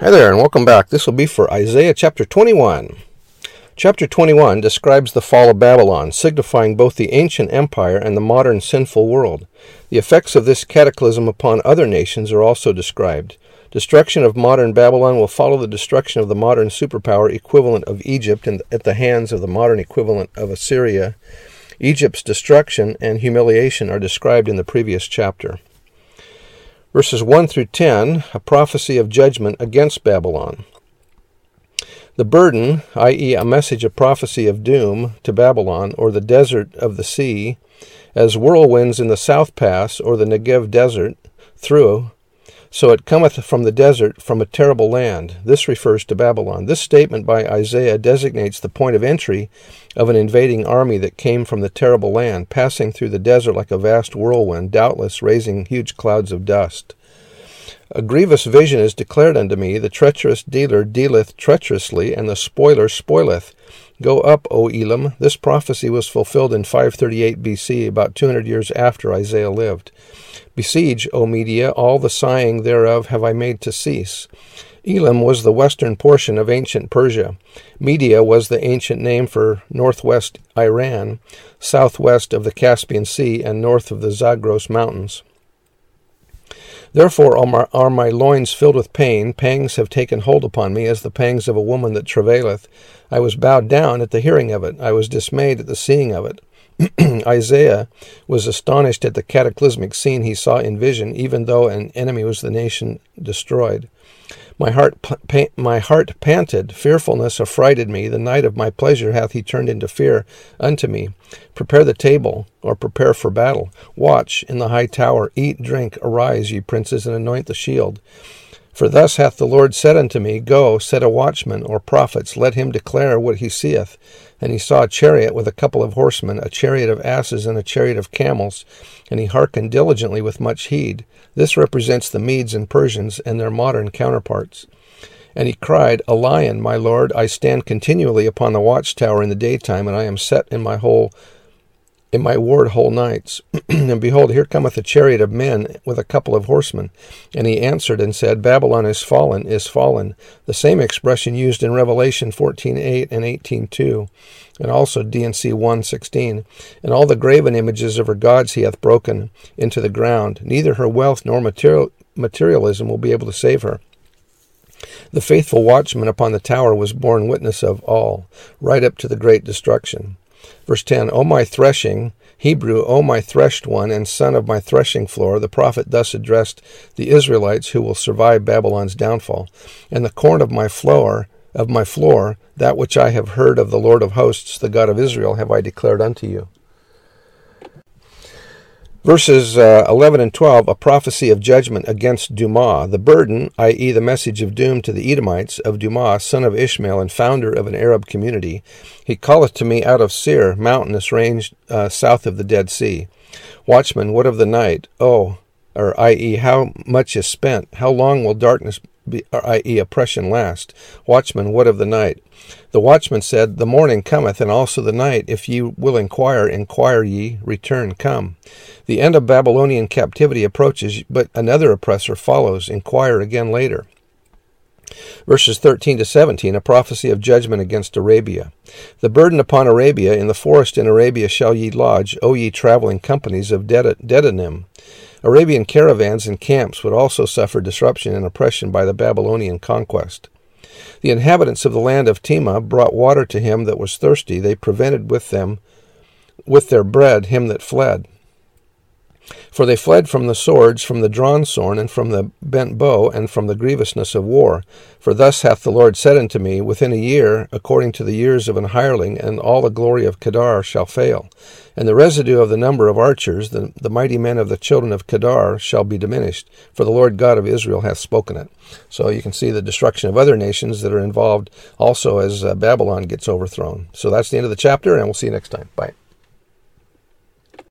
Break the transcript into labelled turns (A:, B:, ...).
A: Hi there, and welcome back. This will be for Isaiah chapter 21. Chapter 21 describes the fall of Babylon, signifying both the ancient empire and the modern sinful world. The effects of this cataclysm upon other nations are also described. Destruction of modern Babylon will follow the destruction of the modern superpower equivalent of Egypt at the hands of the modern equivalent of Assyria Egypt's destruction and humiliation are described in the previous chapter. Verses 1 through 10, a prophecy of judgment against Babylon. The burden, i.e., a message of prophecy of doom to Babylon, or the desert of the sea, as whirlwinds in the south pass, or the Negev desert, through, so it cometh from the desert, from a terrible land. This refers to Babylon. This statement by Isaiah designates the point of entry of an invading army that came from the terrible land, passing through the desert like a vast whirlwind, doubtless raising huge clouds of dust. A grievous vision is declared unto me. The treacherous dealer dealeth treacherously, and the spoiler spoileth. Go up, O Elam. This prophecy was fulfilled in 538 BC, about 200 years after Isaiah lived. Besiege, O Media, all the sighing thereof have I made to cease. Elam was the western portion of ancient Persia. Media was the ancient name for northwest Iran, southwest of the Caspian Sea, and north of the Zagros Mountains. Therefore are my, loins filled with pain, pangs have taken hold upon me, as the pangs of a woman that travaileth. I was bowed down at the hearing of it, I was dismayed at the seeing of it. Isaiah was astonished at the cataclysmic scene he saw in vision, even though an enemy was the nation destroyed. My heart, pa- my heart panted, fearfulness affrighted me. The night of my pleasure hath he turned into fear unto me. Prepare the table, or prepare for battle. Watch in the high tower, eat, drink, arise, ye princes, and anoint the shield. For thus hath the Lord said unto me, Go, set a watchman, or prophets, let him declare what he seeth. And he saw a chariot with a couple of horsemen, a chariot of asses, and a chariot of camels. And he hearkened diligently with much heed. This represents the Medes and Persians and their modern counterparts. And he cried, A lion, my lord, I stand continually upon the watchtower in the daytime, and I am set in my whole in my ward whole nights. and behold, here cometh a chariot of men with a couple of horsemen. And he answered and said, Babylon is fallen, is fallen. The same expression used in Revelation 14.8 and 18.2, and also D&C 1.16. And all the graven images of her gods he hath broken into the ground. Neither her wealth nor material, materialism will be able to save her. The faithful watchman upon the tower was borne witness of all, right up to the great destruction. Verse 10 O my threshing, Hebrew, O my threshed one, and son of my threshing floor, the prophet thus addressed the Israelites who will survive Babylon's downfall. And the corn of my floor, of my floor, that which I have heard of the Lord of hosts, the God of Israel, have I declared unto you. Verses uh, 11 and 12, a prophecy of judgment against Dumah, the burden, i.e., the message of doom to the Edomites, of Dumah, son of Ishmael and founder of an Arab community. He calleth to me out of Seir, mountainous range uh, south of the Dead Sea. Watchman, what of the night? Oh, or i.e., how much is spent? How long will darkness i.e., oppression last? Watchman, what of the night? The watchman said, The morning cometh, and also the night. If ye will inquire, inquire ye, return, come. The end of Babylonian captivity approaches, but another oppressor follows. Inquire again later. Verses 13 to 17, a prophecy of judgment against Arabia. The burden upon Arabia, in the forest in Arabia shall ye lodge, O ye traveling companies of Dedanim. Arabian caravans and camps would also suffer disruption and oppression by the Babylonian conquest. The inhabitants of the land of Tema brought water to him that was thirsty. They prevented with them, with their bread, him that fled. For they fled from the swords, from the drawn sword, and from the bent bow, and from the grievousness of war. For thus hath the Lord said unto me, Within a year, according to the years of an hireling, and all the glory of Kedar shall fail. And the residue of the number of archers, the, the mighty men of the children of Kedar, shall be diminished. For the Lord God of Israel hath spoken it. So you can see the destruction of other nations that are involved also as uh, Babylon gets overthrown. So that's the end of the chapter, and we'll see you next time. Bye.